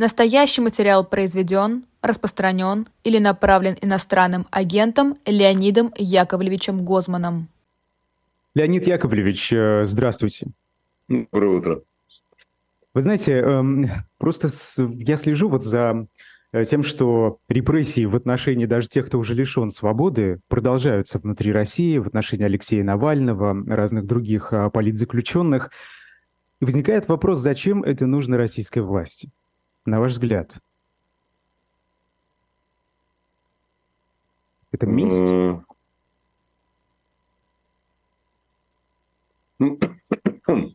Настоящий материал произведен, распространен или направлен иностранным агентом Леонидом Яковлевичем Гозманом. Леонид Яковлевич, э, здравствуйте. Доброе утро. Вы знаете, эм, просто я слежу вот за э, тем, что репрессии в отношении даже тех, кто уже лишен свободы, продолжаются внутри России в отношении Алексея Навального, разных других а, политзаключенных. И возникает вопрос, зачем это нужно российской власти? На ваш взгляд? Это месть? Ну,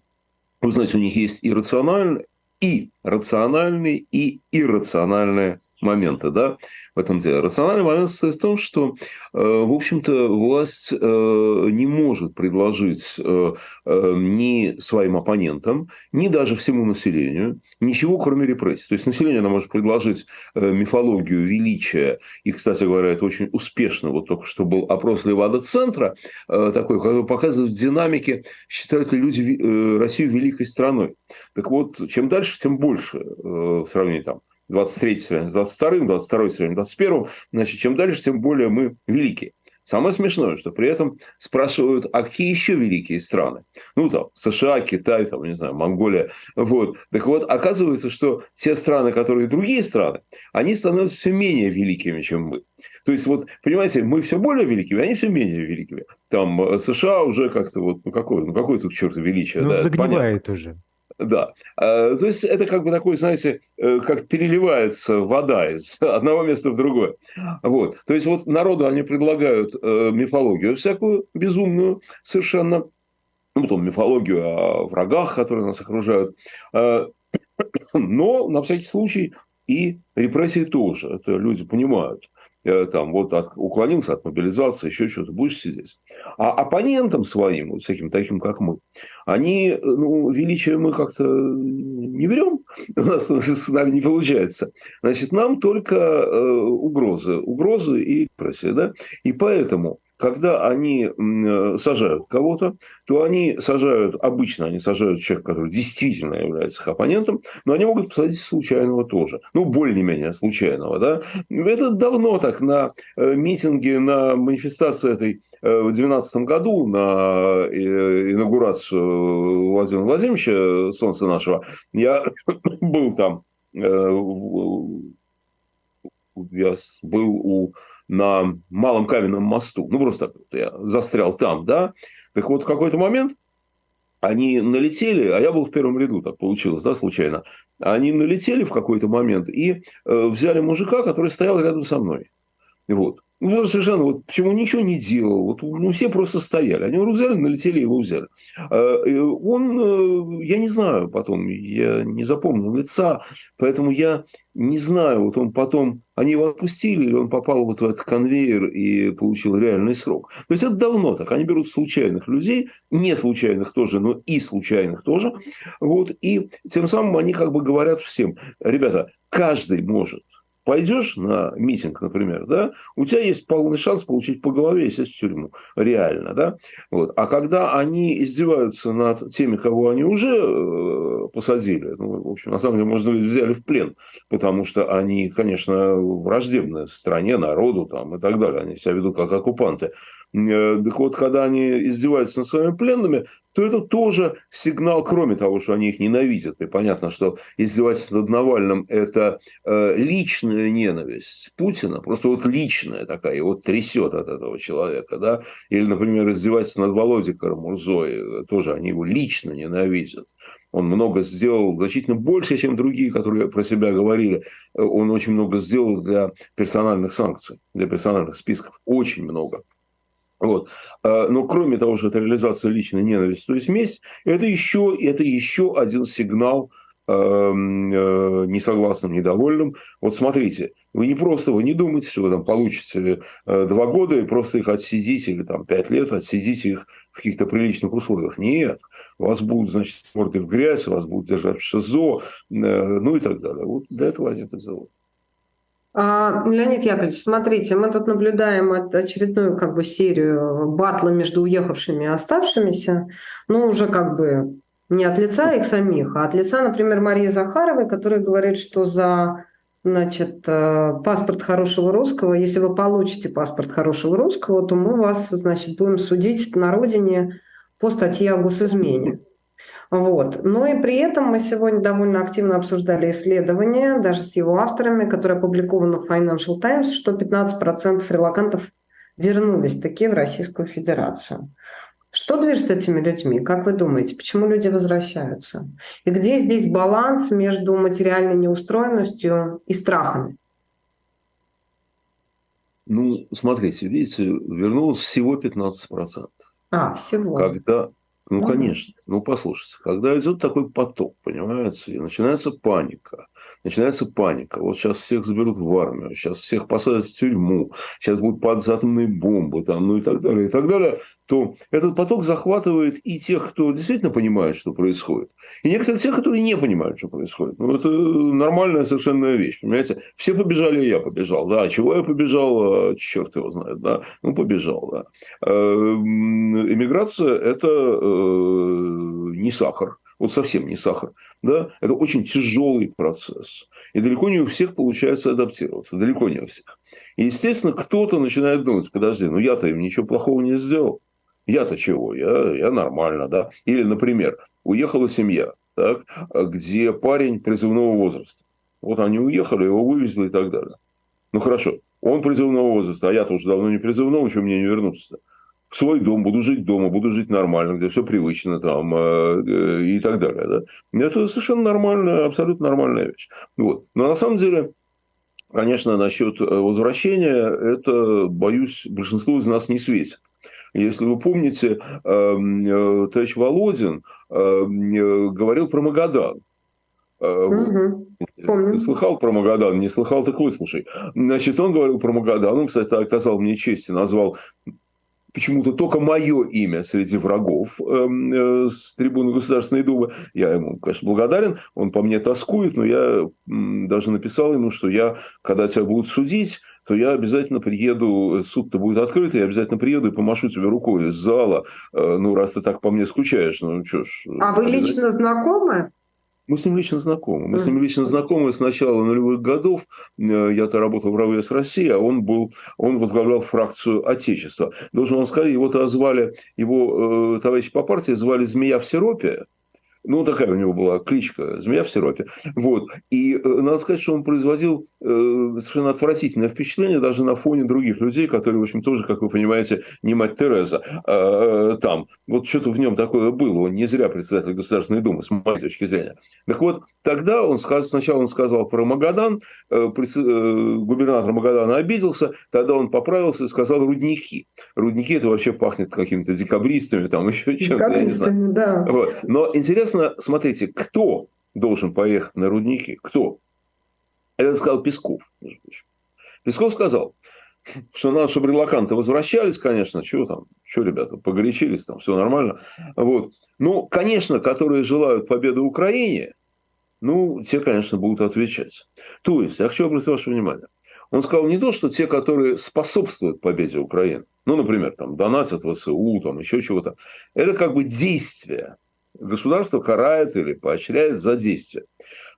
вы знаете, у них есть и рациональные, и рациональные, и иррациональные моменты, да, в этом деле. Рациональный момент состоит в том, что, э, в общем-то, власть э, не может предложить э, ни своим оппонентам, ни даже всему населению ничего, кроме репрессий. То есть, население она может предложить мифологию величия, и, кстати говоря, это очень успешно, вот только что был опрос Левада-центра, такой, который показывает в динамике, считают ли люди Россию великой страной. Так вот, чем дальше, тем больше в сравнении там 23 сравнение с 22, 22 сравнение с 21, значит, чем дальше, тем более мы великие. Самое смешное, что при этом спрашивают, а какие еще великие страны? Ну, там, США, Китай, там, не знаю, Монголия. Вот. Так вот, оказывается, что те страны, которые другие страны, они становятся все менее великими, чем мы. То есть, вот, понимаете, мы все более великими, они все менее великими. Там э, США уже как-то вот, ну, какое, ну, какое тут черт величие? Ну, да, загнивает уже. Да. А, то есть это как бы такой, знаете, э, как переливается вода из одного места в другое. Вот. То есть вот народу они предлагают э, мифологию всякую безумную совершенно, ну, потом мифологию о врагах, которые нас окружают. А, но на всякий случай и репрессии тоже. Это люди понимают. Э, там, вот от, уклонился от мобилизации, еще что-то, будешь сидеть. А оппонентам своим, вот всяким таким, как мы, они, ну, величие мы как-то не берем, у нас с нами не получается. Значит, нам только э, угрозы, угрозы и репрессии, да, и поэтому когда они э, сажают кого-то, то они сажают, обычно они сажают человека, который действительно является их оппонентом, но они могут посадить случайного тоже. Ну, более-менее случайного. Да? Это давно так на э, митинге, на манифестации этой э, в 2012 году на инаугурацию Владимира Владимировича, солнца нашего, я был там, я был у на Малом Каменном мосту. Ну, просто я застрял там, да. Так вот, в какой-то момент они налетели, а я был в первом ряду, так получилось, да, случайно. Они налетели в какой-то момент и э, взяли мужика, который стоял рядом со мной. Вот. Ну, совершенно, вот почему ничего не делал. Вот, ну, все просто стояли. Они его взяли, налетели, его взяли. А, он, э, я не знаю потом, я не запомнил лица, поэтому я не знаю, вот он потом, они его отпустили, или он попал вот в этот конвейер и получил реальный срок. То есть, это давно так. Они берут случайных людей, не случайных тоже, но и случайных тоже. Вот, и тем самым они как бы говорят всем, ребята, каждый может пойдешь на митинг, например, да, у тебя есть полный шанс получить по голове и сесть в тюрьму. Реально, да. Вот. А когда они издеваются над теми, кого они уже э, посадили, ну, в общем, на самом деле, можно взяли в плен, потому что они, конечно, враждебны стране, народу там, и так далее. Они себя ведут как оккупанты. Э, так вот, когда они издеваются над своими пленными, то это тоже сигнал, кроме того, что они их ненавидят. И понятно, что издевательство над Навальным – это э, личная ненависть Путина, просто вот личная такая, его трясет от этого человека. Да? Или, например, издевательство над Володей Карамурзой, э, тоже они его лично ненавидят. Он много сделал, значительно больше, чем другие, которые про себя говорили. Он очень много сделал для персональных санкций, для персональных списков. Очень много. Вот. А, но кроме того, что это реализация личной ненависти, то есть месть, это еще, это еще один сигнал эм, э, несогласным, недовольным. Вот смотрите, вы не просто, вы не думаете, что вы там получите э, два года и просто их отсидите, или там пять лет, отсидите их в каких-то приличных условиях. Нет. Вас будут, значит, морды в грязь, вас будут держать в ШИЗО, э, ну и так далее. Вот для этого они это делают. А, Леонид Яковлевич, смотрите, мы тут наблюдаем очередную как бы серию батла между уехавшими и оставшимися. Ну, уже как бы Не от лица их самих, а от лица, например, Марии Захаровой, которая говорит, что за значит, э, паспорт хорошего русского, если вы получите паспорт хорошего русского, то мы вас, значит, будем судить на родине по статье о госизмене. Вот. Но и при этом мы сегодня довольно активно обсуждали исследование, даже с его авторами, которое опубликовано в Financial Times, что 15% релакантов вернулись такие в Российскую Федерацию. Что движет этими людьми? Как вы думаете, почему люди возвращаются? И где здесь баланс между материальной неустроенностью и страхами? Ну, смотрите, видите, вернулось всего 15%. А, всего. Когда, ну, угу. конечно. Ну, послушайте, когда идет такой поток, понимаете, и начинается паника, начинается паника. Вот сейчас всех заберут в армию, сейчас всех посадят в тюрьму, сейчас будут падать атомные бомбы, там, ну и так далее, и так далее, то этот поток захватывает и тех, кто действительно понимает, что происходит, и некоторых тех, которые не понимают, что происходит. Ну, это нормальная совершенно вещь, понимаете? Все побежали, и я побежал. Да, чего я побежал, а, черт его знает, да. Ну, побежал, да. Иммиграция – это э, не сахар вот совсем не сахар, да, это очень тяжелый процесс. И далеко не у всех получается адаптироваться, далеко не у всех. И, естественно, кто-то начинает думать, подожди, ну я-то им ничего плохого не сделал. Я-то чего? Я, я нормально, да. Или, например, уехала семья, так, где парень призывного возраста. Вот они уехали, его вывезли и так далее. Ну хорошо, он призывного возраста, а я-то уже давно не призывного, чего мне не вернуться-то? в свой дом, буду жить дома, буду жить нормально, где все привычно там э, э, и так далее. Да? Это совершенно нормальная, абсолютно нормальная вещь. Вот. Но на самом деле, конечно, насчет э, возвращения, это, боюсь, большинству из нас не светит. Если вы помните, эм, товарищ Володин эм, говорил про Магадан. Угу. Помню. Слыхал про Магадан? Не слыхал, так выслушай. Значит, он говорил про Магадан. Он, кстати, оказал мне честь и назвал почему-то только мое имя среди врагов эм, э, с трибуны Государственной Думы. Я ему, конечно, благодарен, он по мне тоскует, но я даже написал ему, что я, когда тебя будут судить, то я обязательно приеду, суд-то будет открыт, я обязательно приеду и помашу тебе рукой из зала, э, ну, раз ты так по мне скучаешь, ну, что ж. А вы лично знакомы? Мы с ним лично знакомы. Мы с ним лично знакомы с начала нулевых годов. Э, я-то работал в РВС России, а он был, он возглавлял фракцию Отечества. Должен вам сказать, его-то звали, его э, товарищи по партии звали «Змея в сиропе». Ну, такая у него была кличка «Змея в сиропе». Вот. И э, надо сказать, что он производил э, совершенно отвратительное впечатление даже на фоне других людей, которые, в общем, тоже, как вы понимаете, не мать Тереза э, там. Вот что-то в нем такое было. Он не зря председатель Государственной Думы, с моей точки зрения. Так вот, тогда он сказал, сначала он сказал про Магадан, губернатор Магадана обиделся, тогда он поправился и сказал рудники. Рудники – это вообще пахнет какими-то декабристами, там еще чем-то, я не знаю. Да. Вот. Но интересно, Соответственно, смотрите, кто должен поехать на рудники? Кто? Это сказал Песков. Песков сказал, что надо, чтобы релаканты возвращались, конечно, что там, что, ребята, погорячились, там все нормально. Вот. Ну, конечно, которые желают победы Украине, ну, те, конечно, будут отвечать. То есть, я хочу обратить ваше внимание, он сказал не то, что те, которые способствуют победе Украины, ну, например, там, донатят ВСУ, там, еще чего-то, это как бы действия, государство карает или поощряет за действия.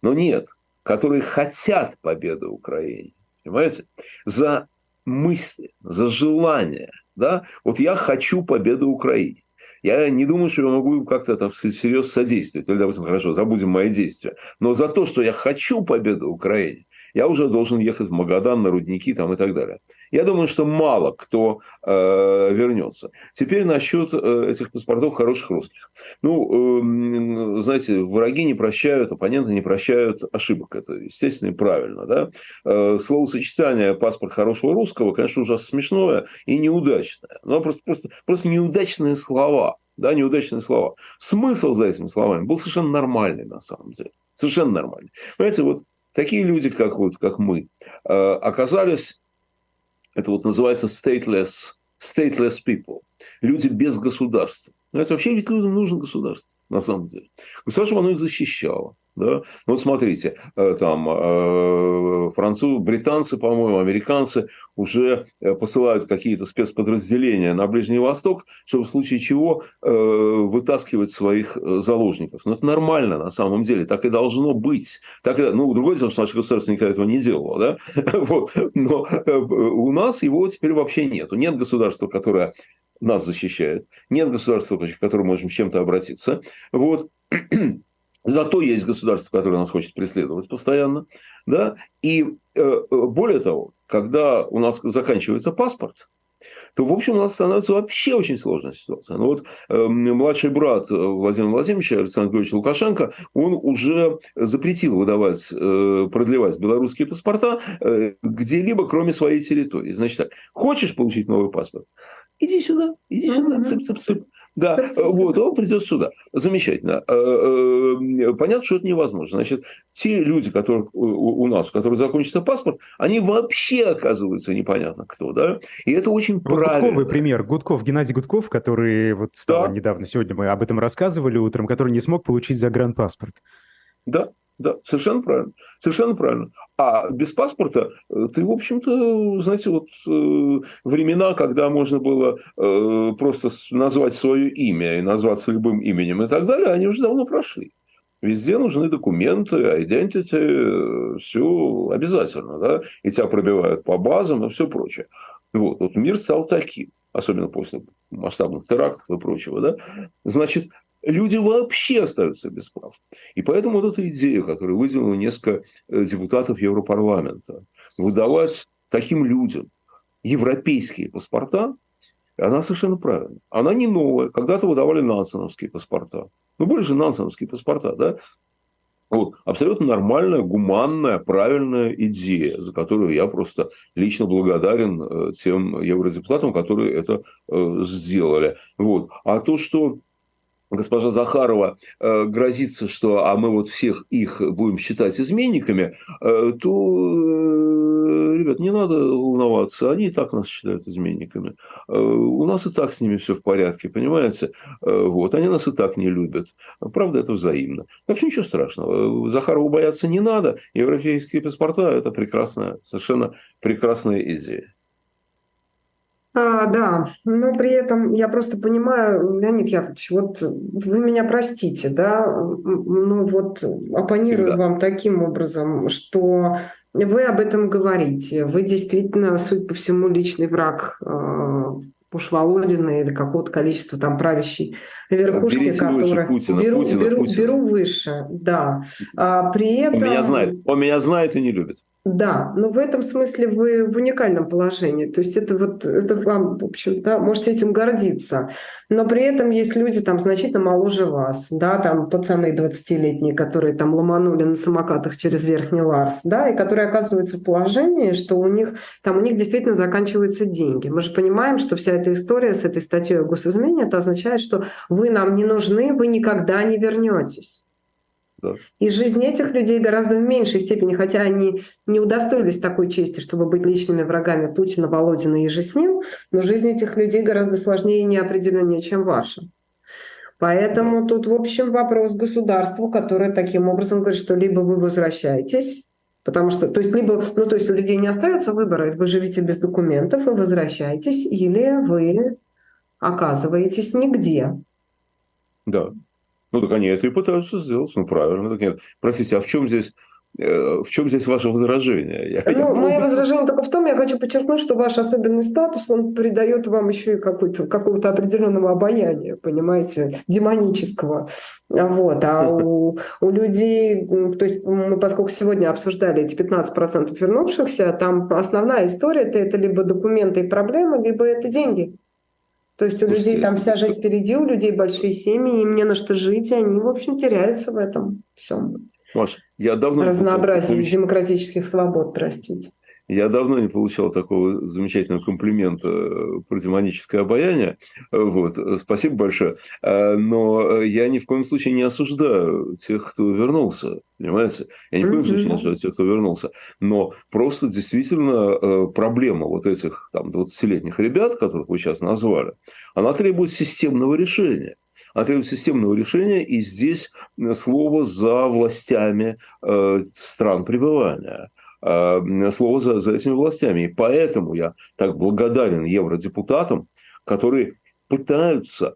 Но нет, которые хотят победы Украине, понимаете, за мысли, за желание. Да? Вот я хочу победы Украине. Я не думаю, что я могу как-то там всерьез содействовать. Или, допустим, хорошо, забудем мои действия. Но за то, что я хочу победы Украине, я уже должен ехать в Магадан на рудники там, и так далее. Я думаю, что мало кто э, вернется. Теперь насчет э, этих паспортов хороших русских. Ну, э, знаете, враги не прощают, оппоненты не прощают ошибок. Это, естественно, и правильно. Да? Э, словосочетание «паспорт хорошего русского», конечно, ужасно смешное и неудачное. Но просто, просто, просто неудачные слова. Да, неудачные слова. Смысл за этими словами был совершенно нормальный на самом деле. Совершенно нормальный. Понимаете, вот такие люди, как, вот, как мы, э, оказались это вот называется stateless, stateless people. Люди без государства. Знаете, вообще ведь людям нужно государство, на самом деле. Государство, оно их защищало. Да? Ну, вот смотрите, э, там э, французы, британцы, по-моему, американцы уже э, посылают какие-то спецподразделения на Ближний Восток, чтобы в случае чего вытаскивать своих заложников. Но ну, это нормально на самом деле, так и должно быть. Так, ну, другое дело, что наше государство никогда этого не делало. Да? Вот. Но у нас его теперь вообще нет. Нет государства, которое нас защищает, нет государства, к которому можем чем-то обратиться. Вот. Зато есть государство, которое нас хочет преследовать постоянно. Да? И э, более того, когда у нас заканчивается паспорт, то, в общем, у нас становится вообще очень сложная ситуация. Ну, вот э, младший брат Владимира Владимировича, Александр Григорьевич Лукашенко, он уже запретил выдавать, э, продлевать белорусские паспорта э, где-либо, кроме своей территории. Значит так, хочешь получить новый паспорт? Иди сюда, иди сюда, цып-цып-цып. Да, вот, он придет сюда. Замечательно. Э, э, понятно, что это невозможно. Значит, те люди, которые у нас, у которых закончится паспорт, они вообще оказываются непонятно кто, да? И это очень вот правильно. Гудковый пример. Гудков, Геннадий Гудков, который вот стал да. недавно, сегодня мы об этом рассказывали утром, который не смог получить загранпаспорт. Да, да, совершенно правильно. Совершенно правильно. А без паспорта э, ты, в общем-то, знаете, вот э, времена, когда можно было э, просто назвать свое имя и назваться любым именем и так далее, они уже давно прошли. Везде нужны документы, identity, все обязательно, да, и тебя пробивают по базам и все прочее. Вот, вот мир стал таким, особенно после масштабных терактов и прочего, да. Значит, люди вообще остаются без прав. И поэтому вот эта идея, которую выделило несколько э, депутатов Европарламента, выдавать таким людям европейские паспорта, она совершенно правильная. Она не новая. Когда-то выдавали нансеновские паспорта. Ну, больше нансеновские паспорта, да? Вот. Абсолютно нормальная, гуманная, правильная идея, за которую я просто лично благодарен э, тем евродепутатам, которые это э, сделали. Вот. А то, что госпожа Захарова э, грозится, что а мы вот всех их будем считать изменниками, э, то, э, ребят, не надо волноваться, они и так нас считают изменниками. Э, у нас и так с ними все в порядке, понимаете? Э, вот, они нас и так не любят. Правда, это взаимно. Так что ничего страшного. Захарову бояться не надо. Европейские паспорта – это прекрасная, совершенно прекрасная идея. А, да, но при этом я просто понимаю, Леонид Яковлевич, вот вы меня простите, да, ну вот оппонирую Всегда. вам таким образом, что вы об этом говорите, вы действительно, судя по всему, личный враг э, уж Володина или какого-то количества там правящей верхушки, Берите которые Путина, беру, Путина, беру, Путина. беру выше, да. А при этом он меня знает, он меня знает и не любит. Да, но в этом смысле вы в уникальном положении. То есть это вот это вам, в общем, да, можете этим гордиться. Но при этом есть люди там значительно моложе вас, да, там пацаны 20-летние, которые там ломанули на самокатах через Верхний Ларс, да, и которые оказываются в положении, что у них там у них действительно заканчиваются деньги. Мы же понимаем, что вся эта история с этой статьей о госизмене, это означает, что вы нам не нужны, вы никогда не вернетесь. Да. И жизнь этих людей гораздо в меньшей степени, хотя они не удостоились такой чести, чтобы быть личными врагами Путина, Володина и же с ним, но жизнь этих людей гораздо сложнее и неопределеннее, чем ваша. Поэтому тут, в общем, вопрос государству, которое таким образом говорит, что либо вы возвращаетесь, потому что, то есть, либо, ну, то есть у людей не остается выбора, вы живете без документов и возвращаетесь, или вы оказываетесь нигде. Да. Ну, так они это и пытаются сделать. Ну, правильно. Так нет. Простите, а в чем здесь э, в чем здесь ваше возражение? Я, ну, я... Мое возражение только в том, я хочу подчеркнуть, что ваш особенный статус, он придает вам еще и какого-то определенного обаяния, понимаете, демонического. Вот. А у, у людей, то есть мы, поскольку сегодня обсуждали эти 15% вернувшихся, там основная история это, это либо документы и проблемы, либо это деньги. То есть у Слушайте, людей там вся жизнь впереди, у людей большие семьи, им не на что жить, и они, в общем, теряются в этом всем. Маш, я давно... Разнообразие демократических свобод, простите. Я давно не получал такого замечательного комплимента э, про демоническое обаяние. Вот. Спасибо большое. А, но я ни в коем случае не осуждаю тех, кто вернулся. Понимаете? Я ни в коем случае не осуждаю тех, кто вернулся. Но просто действительно э, проблема вот этих там, 20-летних ребят, которых вы сейчас назвали, она требует системного решения она требует системного решения, и здесь слово за властями э, стран пребывания. Э, слово за, за этими властями. И поэтому я так благодарен евродепутатам, которые пытаются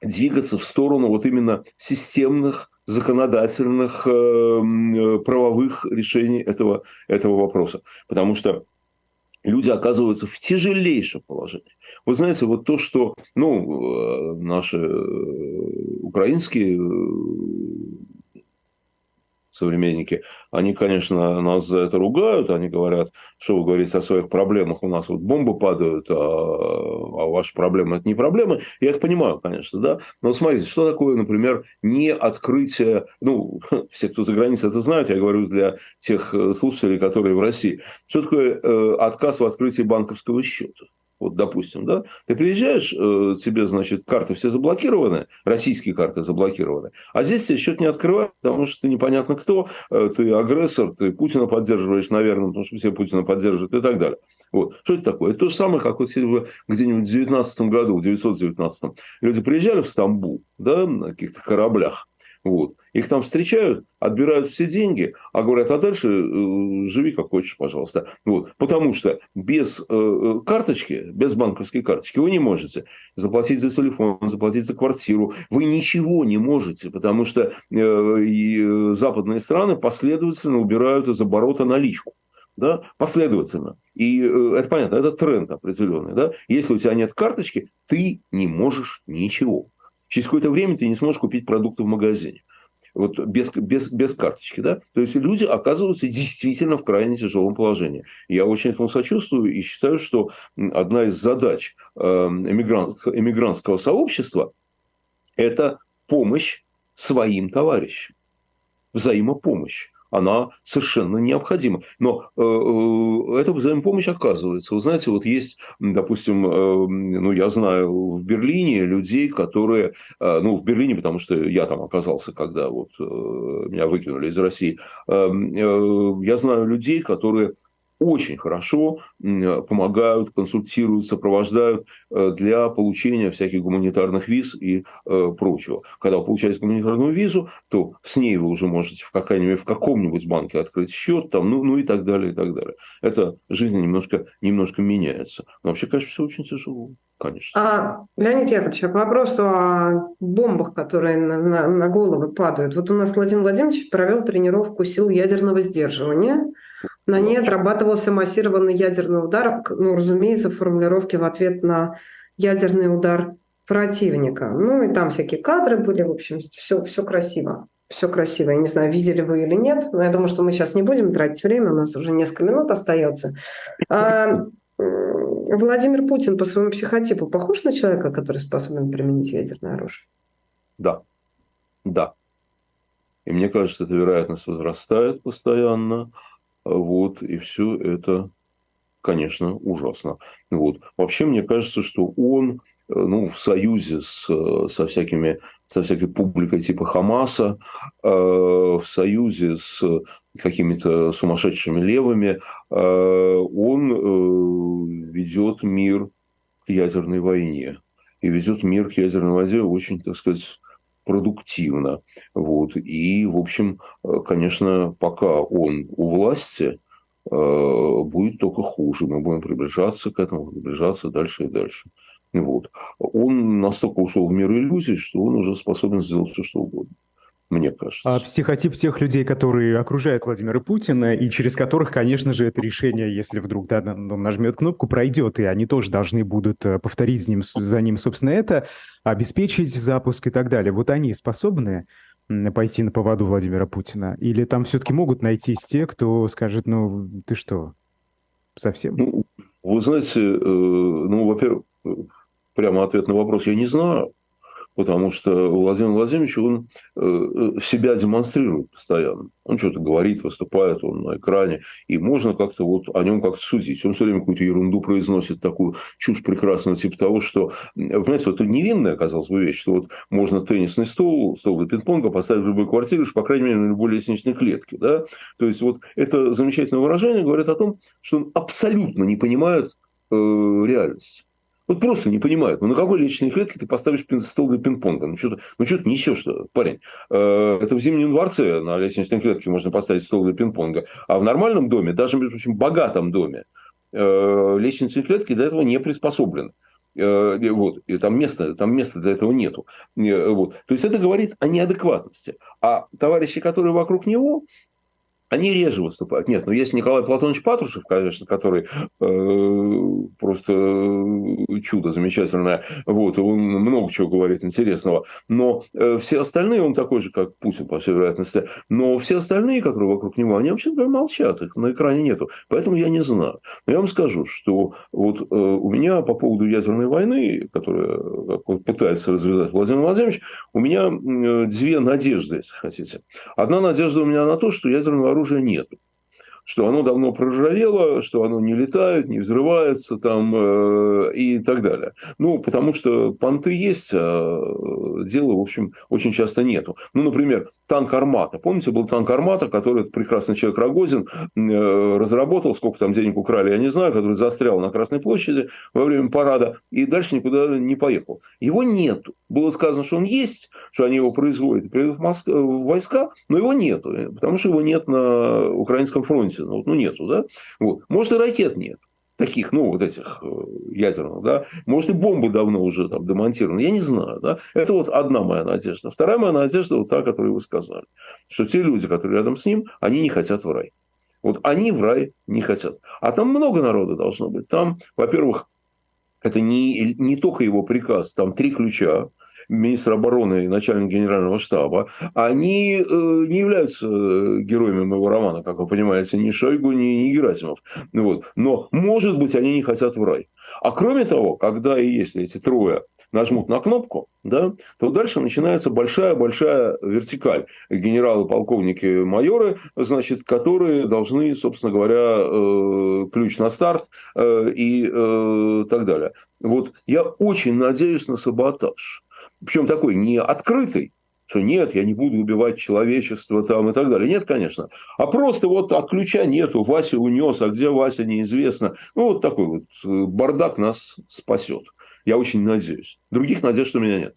двигаться в сторону вот именно системных законодательных э, правовых решений этого, этого вопроса. Потому что люди оказываются в тяжелейшем положении. Вы знаете, вот то, что ну, наши украинские современники, они, конечно, нас за это ругают, они говорят, что вы говорите о своих проблемах, у нас вот бомбы падают, а, а ваши проблемы – это не проблемы. Я их понимаю, конечно, да, но смотрите, что такое, например, не открытие, ну, все, кто за границей это знают, я говорю для тех э, слушателей, которые в России, что такое э, отказ в открытии банковского счета? Вот, допустим, да, ты приезжаешь, э, тебе, значит, карты все заблокированы, российские карты заблокированы, а здесь тебе счет не открывают, потому что ты непонятно кто, э, ты агрессор, ты Путина поддерживаешь, наверное, потому что все Путина поддерживают и так далее. Вот. Что это такое? Это то же самое, как вот где-нибудь в 19 году, в 919 люди приезжали в Стамбул, да, на каких-то кораблях, вот. Их там встречают, отбирают все деньги, а говорят, а дальше э, живи как хочешь, пожалуйста. Вот. Потому что без э, э, карточки, без банковской карточки вы не можете заплатить за телефон, заплатить за квартиру. Вы ничего не можете, потому что э, и э, западные страны последовательно убирают из оборота наличку да, последовательно. И э, это понятно, это тренд определенный. Да? Если у тебя нет карточки, ты не можешь ничего. Через какое-то время ты не сможешь купить продукты в магазине. Вот без, без, без карточки, да? То есть люди оказываются действительно в крайне тяжелом положении. Я очень этому сочувствую и считаю, что одна из задач эмигрант, эмигрантского сообщества – это помощь своим товарищам, взаимопомощь она совершенно необходима. Но э, э, эта взаимопомощь оказывается. Вы знаете, вот есть, допустим, э, ну, я знаю в Берлине людей, которые, э, ну, в Берлине, потому что я там оказался, когда вот э, меня выкинули из России, э, э, я знаю людей, которые очень хорошо помогают, консультируют, сопровождают э, для получения всяких гуманитарных виз и э, прочего. Когда вы получаете гуманитарную визу, то с ней вы уже можете в, в каком-нибудь банке открыть счет, там, ну, ну и так далее, и так далее. Это жизнь немножко, немножко меняется. Но вообще, конечно, все очень тяжело. Конечно. А, Леонид Яковлевич, а к вопросу о бомбах, которые на, на, на головы падают. Вот у нас Владимир Владимирович провел тренировку сил ядерного сдерживания – на ней отрабатывался массированный ядерный удар, ну, разумеется, в формулировке в ответ на ядерный удар противника. Ну, и там всякие кадры были, в общем, все, все красиво. Все красиво. Я не знаю, видели вы или нет, но я думаю, что мы сейчас не будем тратить время, у нас уже несколько минут остается. А, Владимир Путин по своему психотипу похож на человека, который способен применить ядерное оружие? Да. Да. И мне кажется, эта вероятность возрастает постоянно. Вот, и все это, конечно, ужасно. Вот. Вообще, мне кажется, что он э, ну, в союзе с, э, со, всякими, со всякой публикой типа Хамаса, э, в союзе с какими-то сумасшедшими левыми, э, он э, ведет мир к ядерной войне. И ведет мир к ядерной войне очень, так сказать, продуктивно. Вот. И, в общем, э, конечно, пока он у власти, э, будет только хуже. Мы будем приближаться к этому, приближаться дальше и дальше. Вот. Он настолько ушел в мир иллюзий, что он уже способен сделать все, что угодно мне кажется. А психотип тех людей, которые окружают Владимира Путина, и через которых, конечно же, это решение, если вдруг да, он нажмет кнопку, пройдет, и они тоже должны будут э, повторить за ним, за ним, собственно, это, обеспечить запуск и так далее. Вот они способны пойти на поводу Владимира Путина? Или там все-таки могут найтись те, кто скажет, ну, ты что, совсем? Ну, вы знаете, э, ну, во-первых, прямо ответ на вопрос я не знаю. Потому что Владимир Владимирович, он э, себя демонстрирует постоянно. Он что-то говорит, выступает, он на экране, и можно как-то вот о нем как-то судить. Он все время какую-то ерунду произносит, такую чушь прекрасную, типа того, что, понимаете, вот это невинная, казалось бы, вещь, что вот можно теннисный стол, стол для пинг-понга поставить в любой квартире, по крайней мере, на любой лестничной клетке, да? То есть, вот это замечательное выражение говорит о том, что он абсолютно не понимает э, реальность. Вот просто не понимают, ну на какой личной клетке ты поставишь стол для пинг-понга? Ну что-то ну, что несешь, что, парень? Э, это в Зимнем дворце на лестничной клетке можно поставить стол для пинг-понга. А в нормальном доме, даже, между прочим, богатом доме, э, лестничные клетки для этого не приспособлены. Э, вот, и там места, там места для этого нету. Вот. То есть это говорит о неадекватности. А товарищи, которые вокруг него, они реже выступают. Нет, ну есть Николай Платонович Патрушев, конечно, который э, просто чудо замечательное. Вот, он много чего говорит интересного. Но э, все остальные, он такой же, как Путин, по всей вероятности. Но все остальные, которые вокруг него, они вообще молчат, их на экране нету. Поэтому я не знаю. Но я вам скажу, что вот э, у меня по поводу ядерной войны, которую пытается развязать Владимир Владимирович, у меня э, две надежды, если хотите. Одна надежда у меня на то, что ядерная оружия нет что оно давно проржавело, что оно не летает, не взрывается там э, и так далее. Ну, потому что понты есть, а дела, в общем, очень часто нету. Ну, например, танк «Армата». Помните, был танк «Армата», который прекрасный человек Рогозин э, разработал, сколько там денег украли, я не знаю, который застрял на Красной площади во время парада и дальше никуда не поехал. Его нету. Было сказано, что он есть, что они его производят придут в, Моск... в войска, но его нету, потому что его нет на украинском фронте Путина. Вот, ну, нету, да? Вот. Может, и ракет нет таких, ну, вот этих э, ядерных, да, может, и бомбы давно уже там демонтированы, я не знаю, да, это вот одна моя надежда. Вторая моя надежда вот та, которую вы сказали, что те люди, которые рядом с ним, они не хотят в рай. Вот они в рай не хотят. А там много народа должно быть. Там, во-первых, это не, не только его приказ, там три ключа, министр обороны и начальник генерального штаба, они э, не являются э, героями моего романа, как вы понимаете, ни Шойгу, ни, ни Герасимов. Вот. Но, может быть, они не хотят в рай. А кроме того, когда и если эти трое нажмут на кнопку, да, то дальше начинается большая-большая вертикаль. Генералы, полковники, майоры, значит, которые должны, собственно говоря, э, ключ на старт и так далее. Вот я очень надеюсь на саботаж. Причем такой не открытый, что нет, я не буду убивать человечество там и так далее. Нет, конечно. А просто вот от ключа нету, Вася унес, а где Вася неизвестно. Ну, вот такой вот э, бардак нас спасет. Я очень надеюсь. Других надежд у меня нет.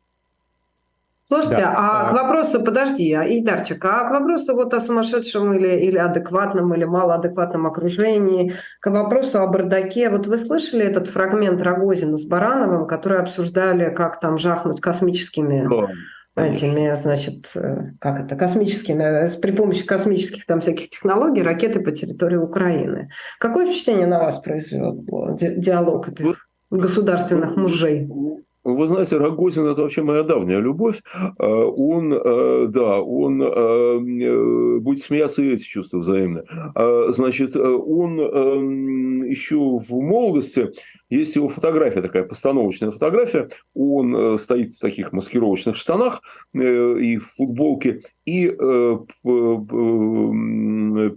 Слушайте, да. а к вопросу, подожди, а, Идарчик, а к вопросу вот о сумасшедшем или, или адекватном, или малоадекватном окружении, к вопросу о бардаке, вот вы слышали этот фрагмент Рогозина с Барановым, который обсуждали, как там жахнуть космическими... Да этими, значит, э, как это, космическими, э, при помощи космических там всяких технологий ракеты по территории Украины. Какое впечатление на вас произвел диалог этих государственных мужей? Вы знаете, Рогозин – это вообще моя давняя любовь. А, он, а, да, он э, будет смеяться и эти чувства взаимно. Значит, он еще в молодости, есть его фотография, такая постановочная фотография, он э, стоит в таких маскировочных штанах э, и в футболке, и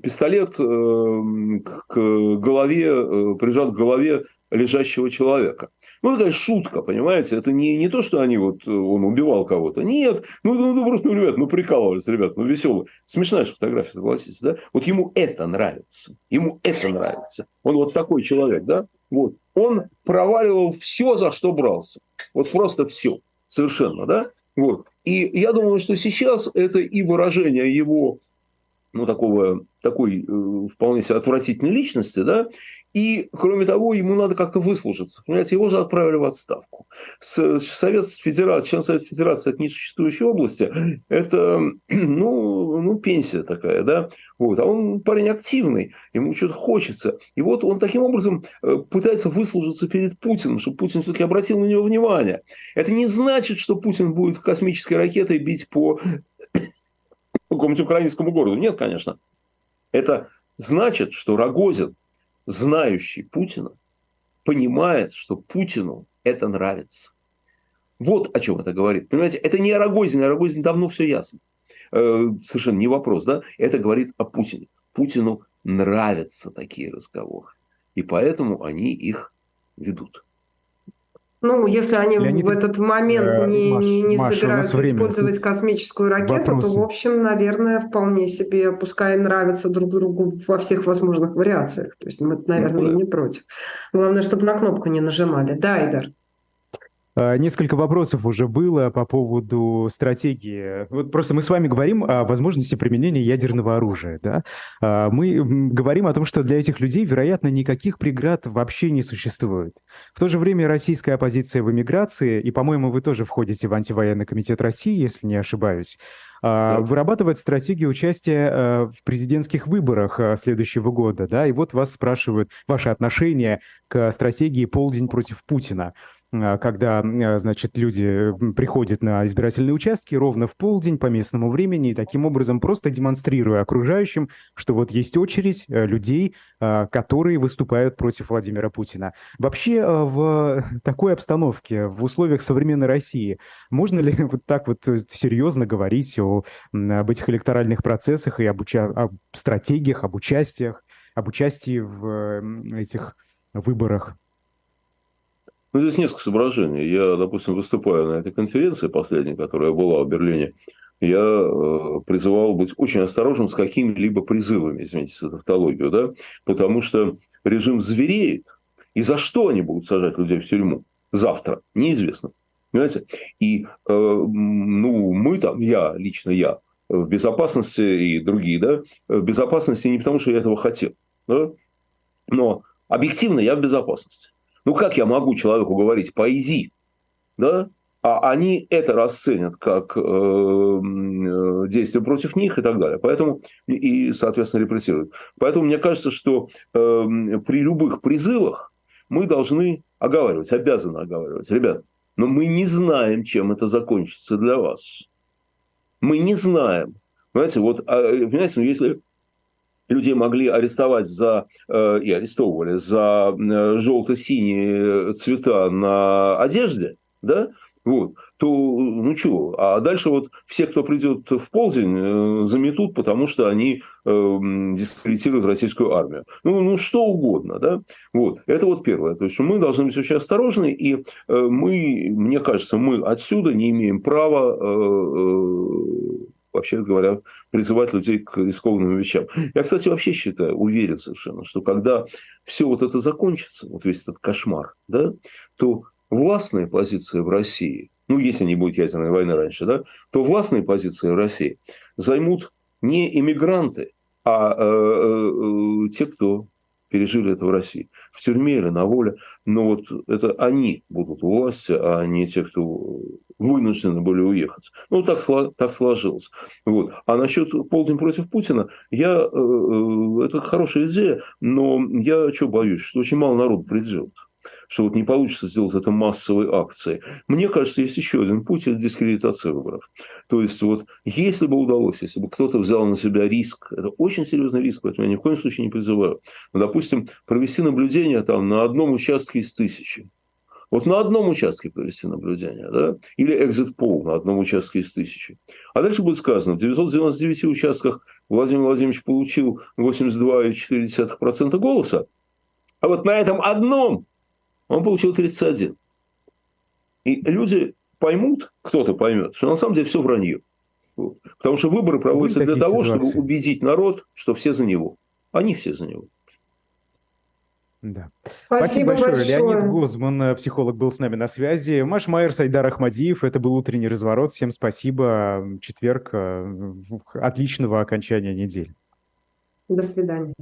пистолет к голове, прижат к голове лежащего человека. Ну, такая шутка, понимаете? Это не, не то, что они вот, он убивал кого-то. Нет, ну, ну, ну просто, ну, ребят, ну, прикалывались, ребят, ну, веселые. Смешная же фотография, согласитесь, да? Вот ему это нравится. Ему это нравится. Он вот такой человек, да? Вот. Он проваливал все, за что брался. Вот просто все. Совершенно, да? Вот. И я думаю, что сейчас это и выражение его ну, такого, такой э, вполне себе отвратительной личности, да, и, кроме того, ему надо как-то выслужиться. Понимаете, его же отправили в отставку. Совет Федерации, член Совета Федерации от несуществующей области – это ну, ну, пенсия такая, да? Вот. А он парень активный, ему что-то хочется. И вот он таким образом э, пытается выслужиться перед Путиным, чтобы Путин все-таки обратил на него внимание. Это не значит, что Путин будет космической ракетой бить по какому-нибудь украинскому городу. Нет, конечно. Это значит, что Рогозин знающий Путина, понимает, что Путину это нравится. Вот о чем это говорит. Понимаете, это не о Рогозине, о давно все ясно. Э, совершенно не вопрос, да? Это говорит о Путине. Путину нравятся такие разговоры. И поэтому они их ведут. Ну, если они Леонид, в этот момент э, не, Маш, не, не Маша, собираются использовать космическую ракету, Вопросы. то, в общем, наверное, вполне себе, пускай нравится друг другу во всех возможных вариациях. То есть мы, наверное, ну, да. не против. Главное, чтобы на кнопку не нажимали. Да, Айдар? А, несколько вопросов уже было по поводу стратегии. Вот просто мы с вами говорим о возможности применения ядерного оружия. Да? А, мы говорим о том, что для этих людей, вероятно, никаких преград вообще не существует. В то же время российская оппозиция в эмиграции, и, по-моему, вы тоже входите в антивоенный комитет России, если не ошибаюсь, а, вырабатывает стратегию участия в президентских выборах следующего года. Да? И вот вас спрашивают ваше отношение к стратегии «Полдень против Путина». А, когда, а, значит, люди приходят на избирательные участки ровно в полдень по местному времени и таким образом просто демонстрируя окружающим, что вот есть очередь э, людей, а, которые выступают против Владимира Путина. Вообще в такой обстановке, в условиях современной России, можно ли вот так вот серьезно говорить о, об этих электоральных процессах и об, уча- об стратегиях, об участиях, об участии в этих выборах? Ну, здесь несколько соображений. Я, допустим, выступаю на этой конференции последней, которая была в Берлине. Я э, призывал быть очень осторожным с какими-либо призывами, извините за тавтологию, да, потому что режим звереет, и за что они будут сажать людей в тюрьму завтра, неизвестно. Понимаете? И э, ну, мы там, я, лично я, в безопасности и другие, да, в безопасности не потому, что я этого хотел, да, но объективно я в безопасности. Ну, как я могу человеку говорить, поэзи, да? А они это расценят как э, э, действие против них и так далее. Поэтому и, соответственно, репрессируют. Поэтому мне кажется, что э, при любых призывах мы должны оговаривать, обязаны оговаривать. Ребят, но мы не знаем, чем это закончится для вас. Мы не знаем. Понимаете, вот, а, понимаете, ну, если людей могли арестовать за, э, и арестовывали за э, желто-синие цвета на одежде, да, вот, то, ну что, а дальше вот все, кто придет в полдень, э, заметут, потому что они э, дискредитируют российскую армию. Ну, ну, что угодно, да. Вот, это вот первое. То есть, мы должны быть очень осторожны, и мы, мне кажется, мы отсюда не имеем права э, вообще говоря, призывать людей к рискованным вещам. Я, кстати, вообще считаю, уверен совершенно, что когда все вот это закончится, вот весь этот кошмар, да, то властные позиции в России, ну, если не будет ядерной войны раньше, да, то властные позиции в России займут не иммигранты, а э, э, те, кто пережили это в России. В тюрьме или на воле. Но вот это они будут у власти, а не те, кто вынуждены были уехать. Ну, так, так сложилось. Вот. А насчет полдень против Путина, я, э, э, это хорошая идея, но я что боюсь, что очень мало народу придет что вот не получится сделать это массовой акцией. Мне кажется, есть еще один путь – это дискредитация выборов. То есть, вот если бы удалось, если бы кто-то взял на себя риск, это очень серьезный риск, поэтому я ни в коем случае не призываю, но, допустим, провести наблюдение там на одном участке из тысячи, вот на одном участке провести наблюдение, да? или экзит пол на одном участке из тысячи. А дальше будет сказано, в 999 участках Владимир Владимирович получил 82,4% голоса, а вот на этом одном он получил 31. И люди поймут, кто-то поймет, что на самом деле все вранье. Потому что выборы проводятся для того, ситуации. чтобы убедить народ, что все за него. Они все за него. Да. Спасибо, Спасибо большое. большое. Леонид Гузман, э, психолог, был с нами на связи. Маш Майер, Сайдар Ахмадиев. Это был утренний разворот. Всем спасибо. Четверг. Э, отличного окончания недели. До свидания.